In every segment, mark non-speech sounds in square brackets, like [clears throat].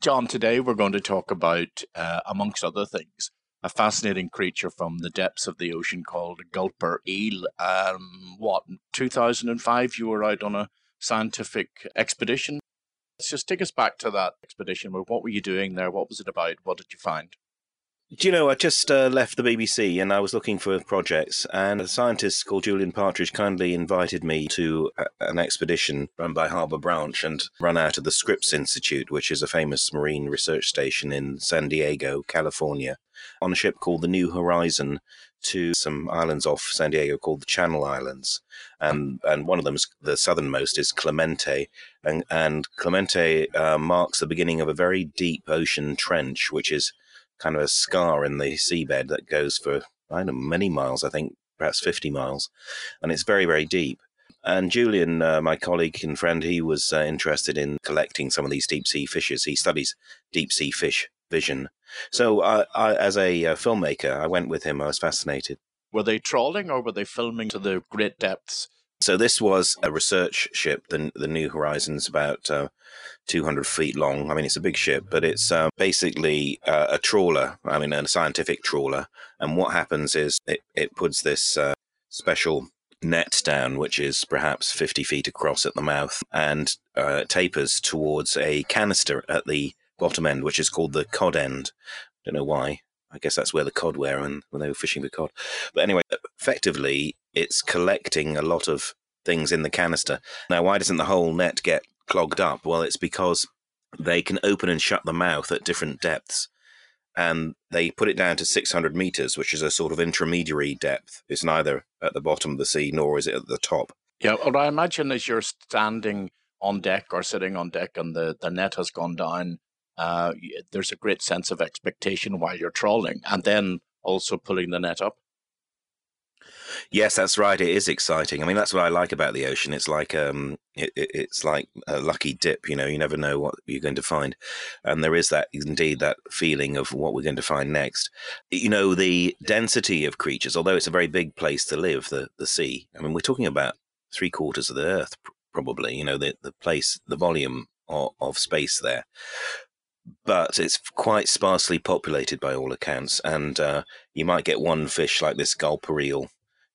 John, today we're going to talk about, uh, amongst other things, a fascinating creature from the depths of the ocean called gulper eel. Um, what, 2005, you were out on a scientific expedition? Let's just take us back to that expedition. What were you doing there? What was it about? What did you find? Do you know, I just uh, left the BBC and I was looking for projects, and a scientist called Julian Partridge kindly invited me to a, an expedition run by Harbour Branch and run out of the Scripps Institute, which is a famous marine research station in San Diego, California, on a ship called the New Horizon to some islands off San Diego called the Channel Islands. And, and one of them, is, the southernmost, is Clemente. And, and Clemente uh, marks the beginning of a very deep ocean trench, which is kind of a scar in the seabed that goes for I don't know many miles. I think perhaps fifty miles, and it's very very deep. And Julian, uh, my colleague and friend, he was uh, interested in collecting some of these deep sea fishes. He studies deep sea fish vision. So, I, as a uh, filmmaker, I went with him. I was fascinated. Were they trawling or were they filming to the great depths? So this was a research ship. The the New Horizons about uh, 200 feet long. I mean, it's a big ship, but it's uh, basically uh, a trawler. I mean, a scientific trawler. And what happens is it it puts this uh, special net down, which is perhaps 50 feet across at the mouth, and uh, tapers towards a canister at the bottom end, which is called the cod end. I Don't know why. I guess that's where the cod were and when they were fishing for cod. But anyway, effectively, it's collecting a lot of things in the canister. Now, why doesn't the whole net get clogged up? Well, it's because they can open and shut the mouth at different depths. And they put it down to 600 meters, which is a sort of intermediary depth. It's neither at the bottom of the sea nor is it at the top. Yeah, well, I imagine as you're standing on deck or sitting on deck and the, the net has gone down, uh, there's a great sense of expectation while you're trawling and then also pulling the net up. Yes, that's right. It is exciting. I mean, that's what I like about the ocean. It's like um, it, it's like a lucky dip. You know, you never know what you're going to find, and there is that indeed that feeling of what we're going to find next. You know, the density of creatures, although it's a very big place to live, the the sea. I mean, we're talking about three quarters of the Earth, probably. You know, the the place, the volume of, of space there but it's quite sparsely populated by all accounts. And uh, you might get one fish like this gulper eel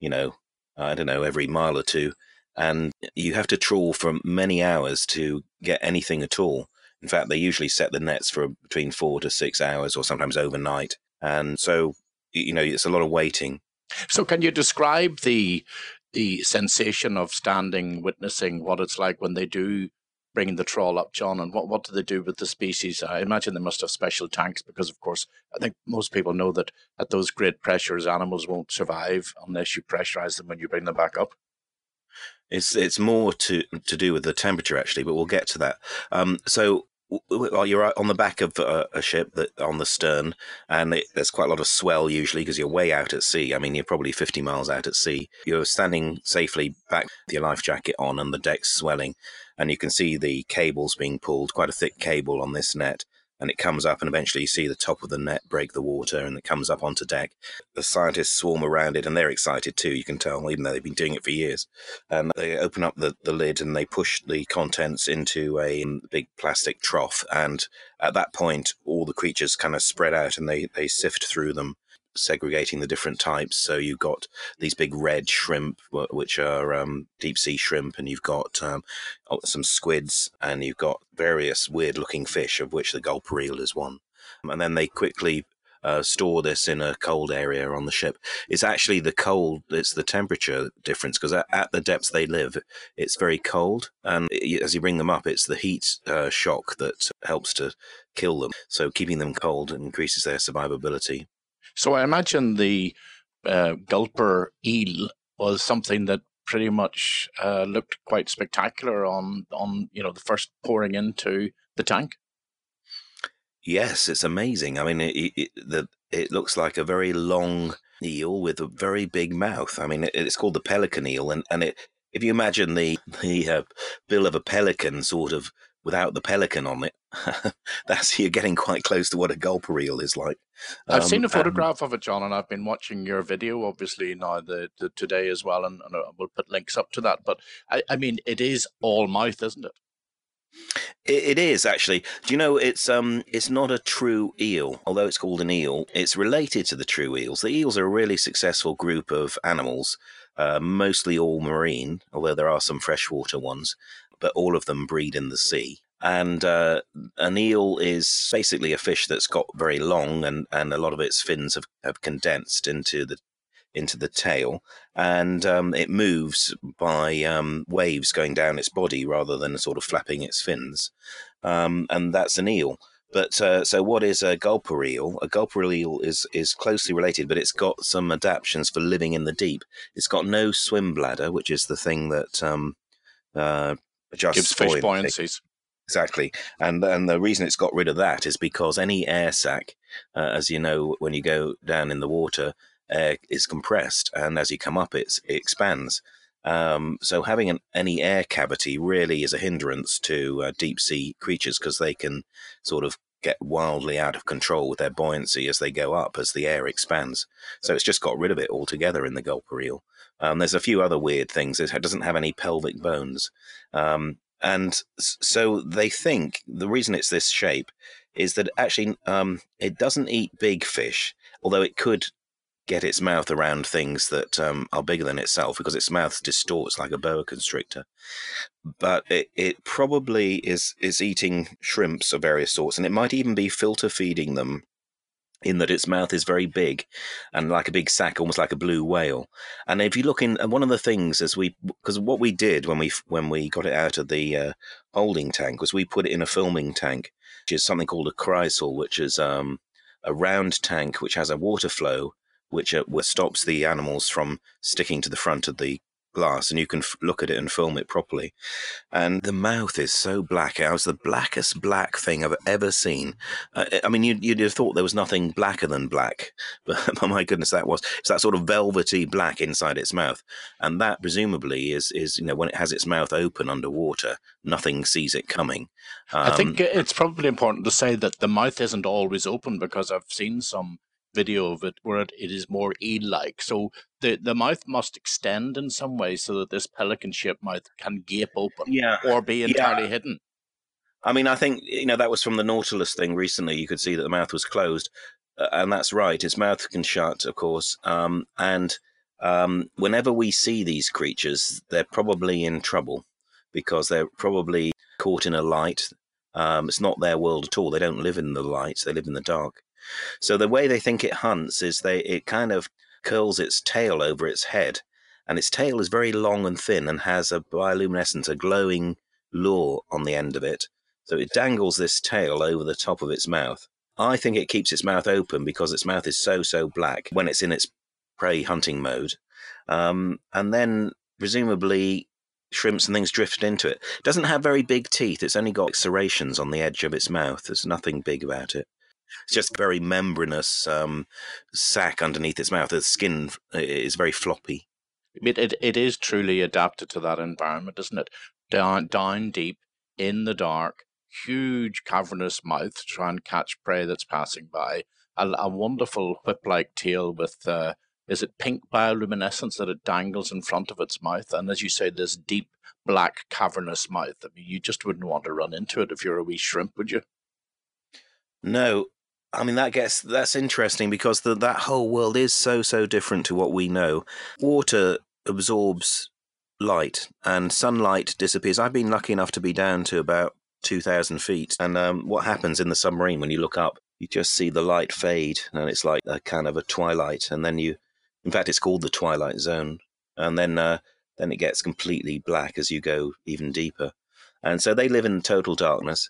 you know, I don't know, every mile or two. And you have to trawl for many hours to get anything at all. In fact, they usually set the nets for between four to six hours or sometimes overnight. And so, you know, it's a lot of waiting. So, can you describe the the sensation of standing, witnessing what it's like when they do bringing the trawl up, John? And what, what do they do with the species? I imagine they must have special tanks because, of course, I think most people know that at those great pressures, animals won't survive unless you pressurize them when you bring them back up. It's it's more to to do with the temperature actually, but we'll get to that. Um, so well, you're on the back of a, a ship that on the stern, and it, there's quite a lot of swell usually because you're way out at sea. I mean, you're probably 50 miles out at sea. You're standing safely back with your life jacket on, and the deck's swelling and you can see the cables being pulled, quite a thick cable on this net, and it comes up, and eventually you see the top of the net break the water, and it comes up onto deck. The scientists swarm around it, and they're excited too. You can tell, even though they've been doing it for years. And they open up the, the lid and they push the contents into a um, big plastic trough, and at that point, all the creatures kind of spread out, and they they sift through them segregating the different types. So you've got these big red shrimp, which are um, deep sea shrimp, and you've got um, some squids, and you've got various weird looking fish, of which the gulper eel is one. And then they quickly uh, store this in a cold area on the ship. It's actually the cold, it's the temperature difference because at, at, the depths they live, it's very cold. And it, as you bring them up, it's the heat uh, shock that helps to kill them. So keeping them cold increases their survivability. So I imagine the uh, gulper eel was something that pretty much uh, looked quite spectacular on on you know the first pouring into the tank. Yes, it's amazing. I mean, it, it, the, it looks like a very long eel with a very big mouth. I mean, it, it's called the pelican eel, and, and it if you imagine the the uh, bill of a pelican sort of without the pelican on it, [laughs] that's you're getting quite close to what a gulper eel is like. I've seen a um, photograph of it, John, and I've been watching your video, obviously now the, the today as well, and, and, uh, we'll put links up to that. But I, I mean, it is all mouth, isn't it? It, it is actually. Do you know it's um it's not a true eel, although it's called an eel. It's related to the true eels. The eels are a really successful group of animals, uh, mostly all marine, although there are some freshwater ones, but all of them breed in the sea. And uh, an eel is basically a fish that's got very long, and, and a lot of its fins have, have condensed into the into the tail, and um, it moves by um, waves going down its body rather than sort of flapping its fins, um, and that's an eel. But uh, so, what is a gulper eel? A gulper eel is is closely related, but it's got some adaptations for living in the deep. It's got no swim bladder, which is the thing that um, uh, adjusts Gives fish buoyancy. buoyancies. Exactly, and and the reason it's got rid of that is because any air sac, uh, as you know, when you go down in the water, air is compressed, and as you come up, it's, it expands. Um, so having an, any air cavity really is a hindrance to uh, deep sea creatures because they can sort of get wildly out of control with their buoyancy as they go up as the air expands. So it's just got rid of it altogether in the gulper eel. Um, there's a few other weird things. It doesn't have any pelvic bones. Um, and so they think the reason it's this shape is that actually um, it doesn't eat big fish, although it could get its mouth around things that um, are bigger than itself because its mouth distorts like a boa constrictor. But it, it probably is is eating shrimps of various sorts, and it might even be filter feeding them in that its mouth is very big and like a big sack, almost like a blue whale. And if you look in, one of the things as we, because what we did when we when we got it out of the uh, holding tank was we put it in a filming tank, which is something called a kreisel, which is um, a round tank which has a water flow which uh, stops the animals from sticking to the front of the glass and you can f- look at it and film it properly. And the mouth is so black. It was the blackest black thing I've ever seen. Uh, I mean, you'd, you'd have thought there was nothing blacker than black, [laughs] but oh my goodness, that was. It's that sort of velvety black inside its mouth. And that presumably is, is you know, when it has its mouth open underwater, nothing sees it coming. Um, I think it's probably important to say that the mouth isn't always open because I've seen some video of it where it, it is more eel-like. So the, the mouth must extend in some way so that this pelican-shaped mouth can gape open yeah. or be entirely yeah. hidden. I mean, I think you know that was from the Nautilus thing recently. You could see that the mouth was closed, uh, and that's right. Its mouth can shut, of course. Um, and um, whenever we see these creatures, they're probably in trouble because they're probably caught in a light. Um, it's not their world at all. They don't live in the light; they live in the dark. So the way they think it hunts is they it kind of curls its tail over its head, and its tail is very long and thin and has a bioluminescent, a glowing lure on the end of it. So it dangles this tail over the top of its mouth. I think it keeps its mouth open because its mouth is so so black when it's in its prey hunting mode, um, and then presumably shrimps and things drift into it. it. Doesn't have very big teeth. It's only got serrations on the edge of its mouth. There's nothing big about it. It's just very membranous um, sac underneath its mouth. The skin is very floppy. It, it, it is truly adapted to that environment, isn't it? Down, down deep in the dark, huge cavernous mouth to try and catch prey that's passing by. A, a wonderful whip-like tail with uh, is it pink bioluminescence that it dangles in front of its mouth, and as you say, this deep black cavernous mouth. I mean, you just wouldn't want to run into it if you're a wee shrimp, would you? No, I mean that gets that's interesting because the, that whole world is so so different to what we know. Water absorbs light, and sunlight disappears. I've been lucky enough to be down to about two thousand feet, and um, what happens in the submarine when you look up, you just see the light fade, and it's like a kind of a twilight, and then you, in fact, it's called the twilight zone, and then uh, then it gets completely black as you go even deeper. And so they live in total darkness.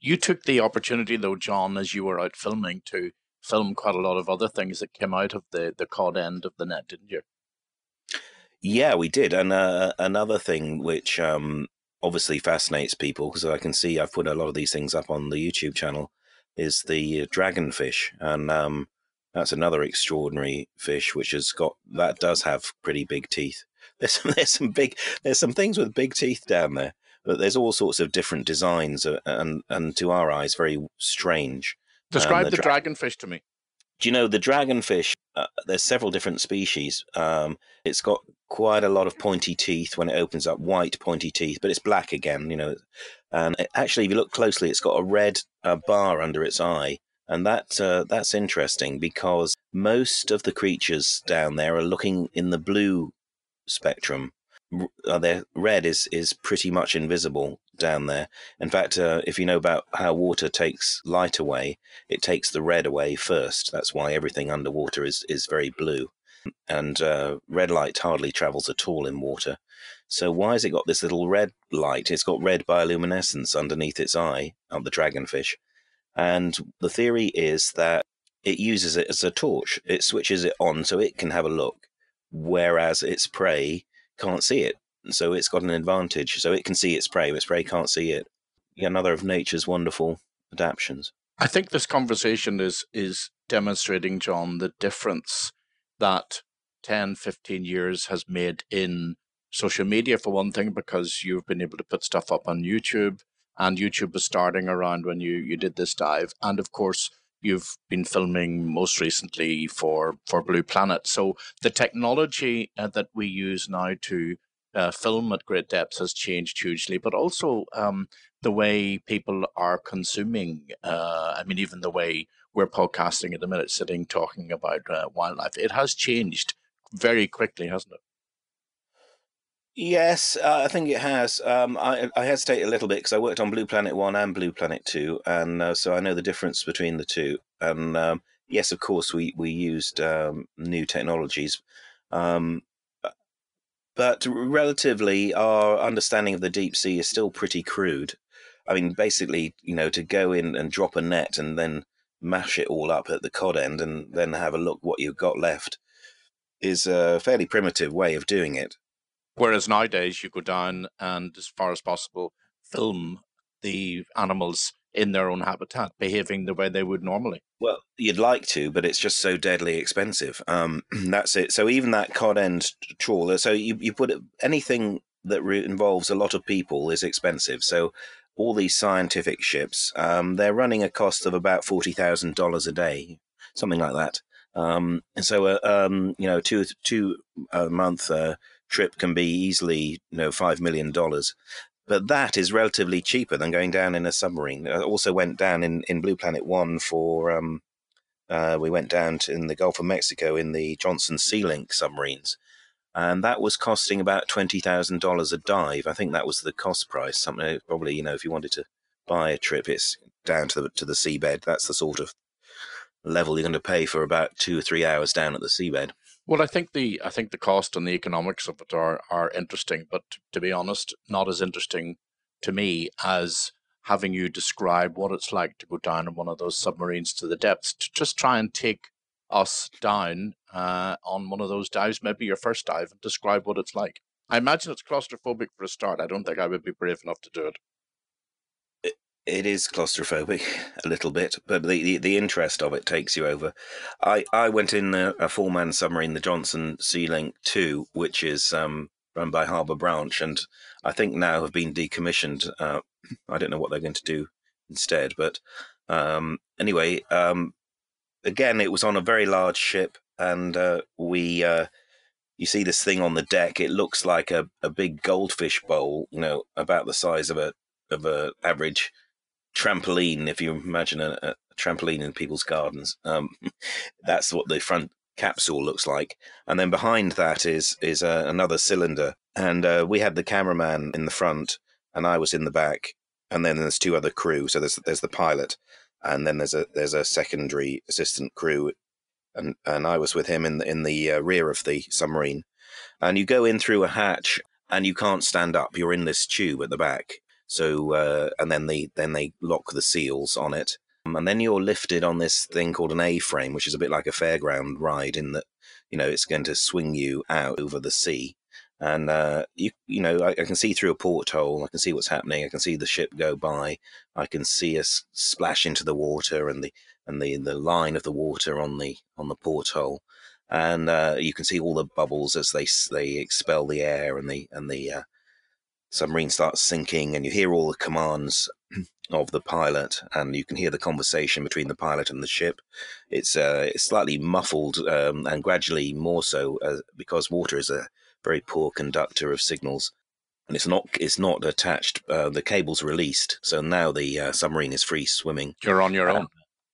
You took the opportunity, though, John, as you were out filming, to film quite a lot of other things that came out of the, the cod end of the net, didn't you? Yeah, we did. And uh, another thing which um, obviously fascinates people, because I can see I've put a lot of these things up on the YouTube channel, is the dragonfish. And um, that's another extraordinary fish, which has got, that does have pretty big teeth. [laughs] There's some, there's some big, there's some things with big teeth down there but there's all sorts of different designs uh, and and to our eyes very strange. Describe um, the, the dra- dragonfish to me. Do you know the dragonfish? Uh, there's several different species. Um, it's got quite a lot of pointy teeth when it opens up, white pointy teeth, but it's black again. You know, And it, actually, if you look closely, it's got a red uh, bar under its eye. And that uh, that's interesting because most of the creatures down there are looking in the blue spectrum. Uh, their red is is pretty much invisible down there. In fact, uh, if you know about how water takes light away, it takes the red away first. That's why everything underwater is is very blue, and uh, red light hardly travels at all in water. So why has it got this little red light? It's got red bioluminescence underneath its eye of the dragonfish, and the theory is that it uses it as a torch. It switches it on so it can have a look, whereas its prey can't see it. So it's got an advantage. So it can see its prey, but its prey can't see it. Another of nature's wonderful adaptations. I think this conversation is is demonstrating, John, the difference that 10, 15 years has made in social media for one thing, because you've been able to put stuff up on YouTube and YouTube was starting around when you you did this dive, and of course you've been filming most recently for for Blue Planet. So the technology uh, that we use now to uh, film at great depths has changed hugely, but also um, the way people are consuming. Uh, I mean, even the way we're podcasting at the minute, sitting talking about uh, wildlife, it has changed very quickly, hasn't it? Yes, uh, I think it has. Um, I, I hesitate a little bit because I worked on Blue Planet 1 and Blue Planet 2, and uh, so I know the difference between the two. And um, yes, of course, we, we used um, new technologies. Um, but relatively, our understanding of the deep sea is still pretty crude. I mean, basically, you know, to go in and drop a net and then mash it all up at the cod end and then have a look what you've got left is a fairly primitive way of doing it. Whereas nowadays you go down and, as far as possible, film the animals in their own habitat, behaving the way they would normally. Well, you'd like to, but it's just so deadly expensive. Um, [clears throat] that's it. So even that cod end trawler, so you, you put it, anything that re- involves a lot of people is expensive. So all these scientific ships, um, they're running a cost of about forty thousand dollars a day, something like that. Um, and so, uh, um, you know, two two a month uh, trip can be easily, you know, five million dollars. But that is relatively cheaper than going down in a submarine. I also went down in, in Blue Planet One for um, uh, we went down to, in the Gulf of Mexico in the Johnson Sea Link submarines, and that was costing about twenty thousand dollars a dive. I think that was the cost price. Something probably you know if you wanted to buy a trip, it's down to the to the seabed. That's the sort of level you're going to pay for about two or three hours down at the seabed. Well, I think the I think the cost and the economics of it are are interesting, but to be honest, not as interesting to me as having you describe what it's like to go down in one of those submarines to the depths. To just try and take us down uh, on one of those dives, maybe your first dive, and describe what it's like. I imagine it's claustrophobic for a start. I don't think I would be brave enough to do it it is claustrophobic [laughs] a little bit, but the, the, the, interest of it takes you over. I, I went in a, a four man submarine, the Johnson Sea Link 2, which is um, run by Harbour Branch, and I think now have been decommissioned. Uh, [clears throat] I don't know what they're going to do instead, but um, anyway, um, again, it was on a very large ship, and uh, we. Uh, you see this thing on the deck. It looks like a, a big goldfish bowl, you know, about the size of a of a average trampoline. If you imagine a, a trampoline in people's gardens, um, [laughs] that's what the front capsule looks like. And then behind that is is uh, another cylinder, and uh, we had the cameraman in the front, and I was in the back, and then there's two other crew. So there's there's the pilot, and then there's a there's a secondary assistant crew, and and I was with him in the, in the uh, rear of the submarine, and you go in through a hatch. And you can't stand up. You're in this tube at the back, so uh, and then they then they lock the seals on it, um, and then you're lifted on this thing called an A-frame, which is a bit like a fairground ride in that you know it's going to swing you out over the sea, and uh, you you know I, I, can see through a porthole, I can see what's happening, I can see the ship go by, I can see us splash into the water and the and the the line of the water on the on the porthole. And uh, you can see all the bubbles as they they expel the air and the and the uh, submarine starts sinking and you hear all the commands [clears throat] of the pilot and you can hear the conversation between the pilot and the ship it's uh, it's slightly muffled um, and gradually more so uh, because water is a very poor conductor of signals and it's not it's not attached. Uh, the cable's released, so now the uh, submarine is free swimming. You're on your own.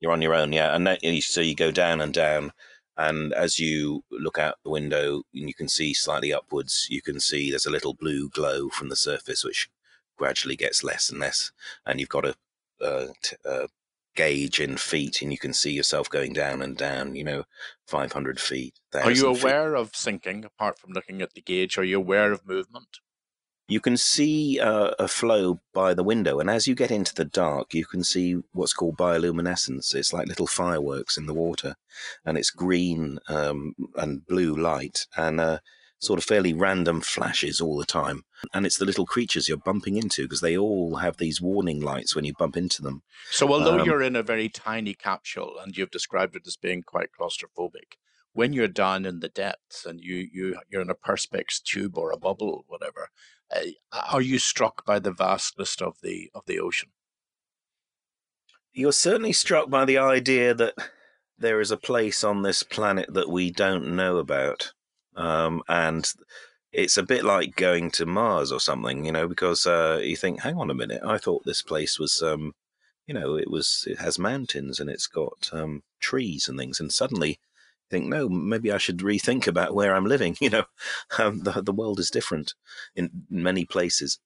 You're on your own, yeah. And that, so you go down and down, and as you look out the window, and you can see slightly upwards. You can see there's a little blue glow from the surface, which gradually gets less and less. And you've got a, gauge in feet, and you can see yourself going down and down. You know, 500 feet. Are you aware feet. of sinking? Apart from looking at the gauge, are you aware of movement? You can see uh, a flow by the window, and as you get into the dark, you can see what's called bioluminescence. It's like little fireworks in the water, and it's green um, and blue light, and uh, sort of fairly random flashes all the time. And it's the little creatures you're bumping into because they all have these warning lights when you bump into them. So, although um, you're in a very tiny capsule and you've described it as being quite claustrophobic, when you're down in the depths and you you you're in a perspex tube or a bubble, whatever, are you struck by the vastness of the of the ocean? You're certainly struck by the idea that there is a place on this planet that we don't know about, um, and it's a bit like going to Mars or something, you know, because uh, you think, hang on a minute, I thought this place was, um, you know, it was it has mountains and it's got um, trees and things, and suddenly think, no, maybe I should rethink about where I'm living. [laughs] You know, um, the the world is different in many places,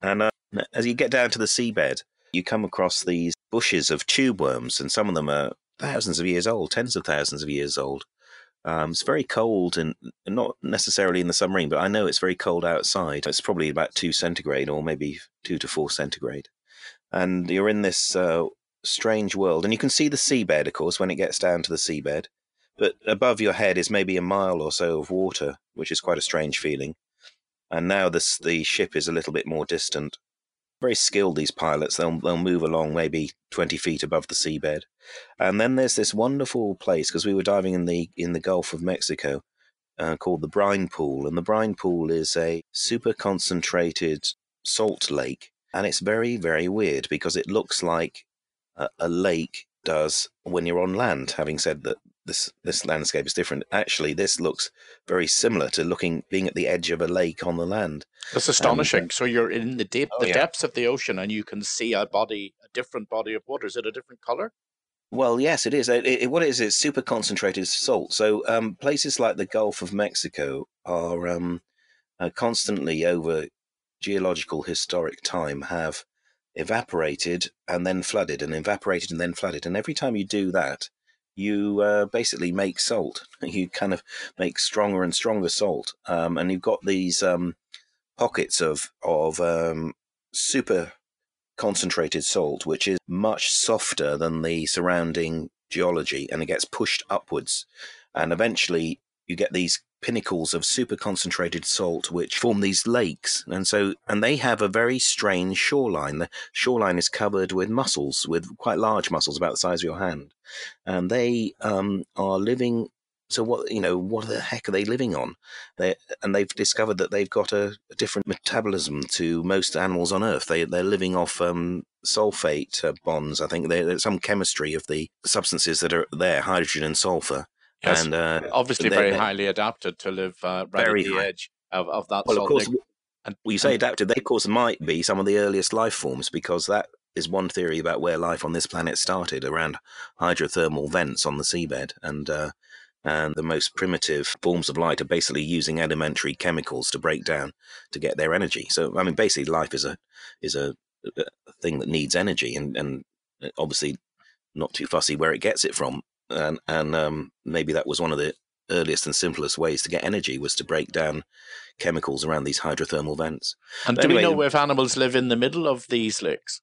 and uh, as you get down to the seabed, you come across these bushes of tube worms, and some of them are thousands of years old, tens of thousands of years old. Um, it's very cold, and not necessarily in the submarine, but I know it's very cold outside. It's probably about two centigrade, or maybe two to four centigrade, and you're in this uh, strange world, and you can see the seabed, of course, when it gets down to the seabed but above your head is maybe a mile or so of water, which is quite a strange feeling. And now this, the ship is a little bit more distant. Very skilled, these pilots. They'll, they'll move along maybe 20 feet above the seabed. And then there's this wonderful place, because we were diving in the, in the Gulf of Mexico, uh, called the Brine Pool. And the Brine Pool is a super concentrated salt lake. And it's very, very weird because it looks like a, a lake does when you're on land. Having said that, this this landscape is different. Actually, this looks very similar to looking being at the edge of a lake on the land. That's astonishing. Um, so you're in the deep, oh, the yeah. depths of the ocean, and you can see a body, a different body of water. Is it a different color? Well, yes, it is. It, it, what it is, it's super concentrated salt. So um, places like the Gulf of Mexico are um, uh, constantly over geological historic time have evaporated and then flooded and evaporated and then flooded. And every time you do that, you uh, basically make salt. [laughs] You kind of make stronger and stronger salt, um, and you've got these um, pockets of of um, super concentrated salt, which is much softer than the surrounding geology, and it gets pushed upwards, and eventually you get these pinnacles of super concentrated salt which form these lakes. And so and they have a very strange shoreline. The shoreline is covered with mussels with quite large mussels about the size of your hand. And they um, are living so what you know what the heck are they living on? They and they've discovered that they've got a, a, different metabolism to most animals on earth. They they're living off um, sulfate uh, bonds i think. There's some chemistry of the substances that are there hydrogen and sulfur Yes, and uh, obviously very highly adapted to live uh, right very at the high. edge of, of that. Well, of course, and, you say adapted, they of course might be some of the earliest life forms because that is one theory about where life on this planet started around hydrothermal vents on the seabed and. Uh, and the most primitive forms of light are basically using elementary chemicals to break down to get their energy. So, I mean, basically, life is a is a, a thing that needs energy, and, and uh, obviously not too fussy where it gets it from and and um, maybe that was one of the earliest and simplest ways to get energy was to break down chemicals around these hydrothermal vents. And but do anyway, we know if animals live in the middle of these licks?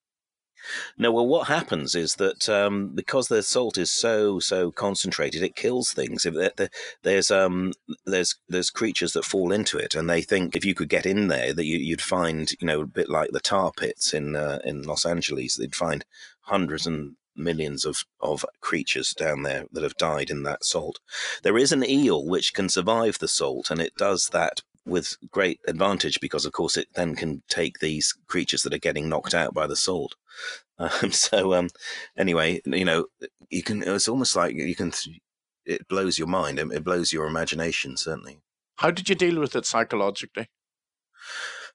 No, well, what happens is that um, because the salt is so so concentrated, it kills things. If there's um there's there's creatures that fall into it, and they think if you could get in there, that you, would find you know a bit like the tar pits in uh, in Los Angeles. They'd find hundreds and millions of, of creatures down there that have died in that salt. There is an eel which can survive the salt, and it does that with great advantage because, of course, it then can take these creatures that are getting knocked out by the salt. [laughs] Um, so, um, anyway, you know, you can. It's almost like you can. It blows your mind. It blows your imagination. Certainly. How did you deal with it psychologically?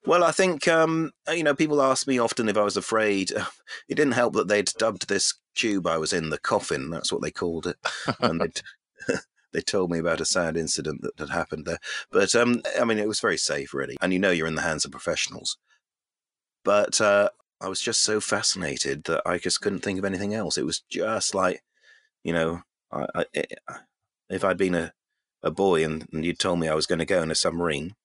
Well, I think um, you know people ask me often if I was afraid. [sighs] It didn't help that they'd dubbed this tube I was in the coffin. That's what they called it, [laughs] and they'd, [laughs] they told me about a sad incident that had happened there. But um, I mean, it was very safe, really, and you know you're in the hands of professionals. But uh, I was just so fascinated that I just couldn't think of anything else. It was just like, you know, I, I, if I'd been a, a boy and, and you'd told me I was going to go in a submarine,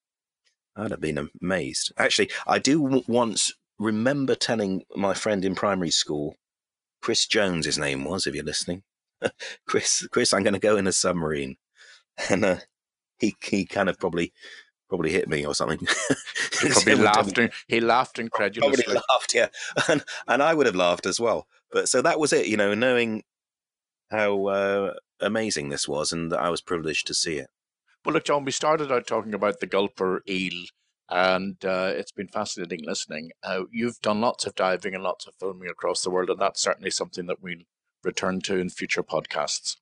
I'd have been amazed. Actually, I do w- once remember telling my friend in primary school, Chris Jones, his name was, if you're listening, [laughs] Chris, Chris, I'm going to go in a submarine, [laughs] and uh, he he kind of probably probably hit me or something. [laughs] he probably laughed. he laughed incredulously. Probably laughed, yeah, and and I would have laughed as well. But so that was it, you know, knowing how uh, amazing this was, and that I was privileged to see it. Well, look, John, we started out talking about the gulper eel, and uh, it's been fascinating listening. Uh, you've done lots of diving and lots of filming across the world, and that's certainly something that we'll return to in future podcasts.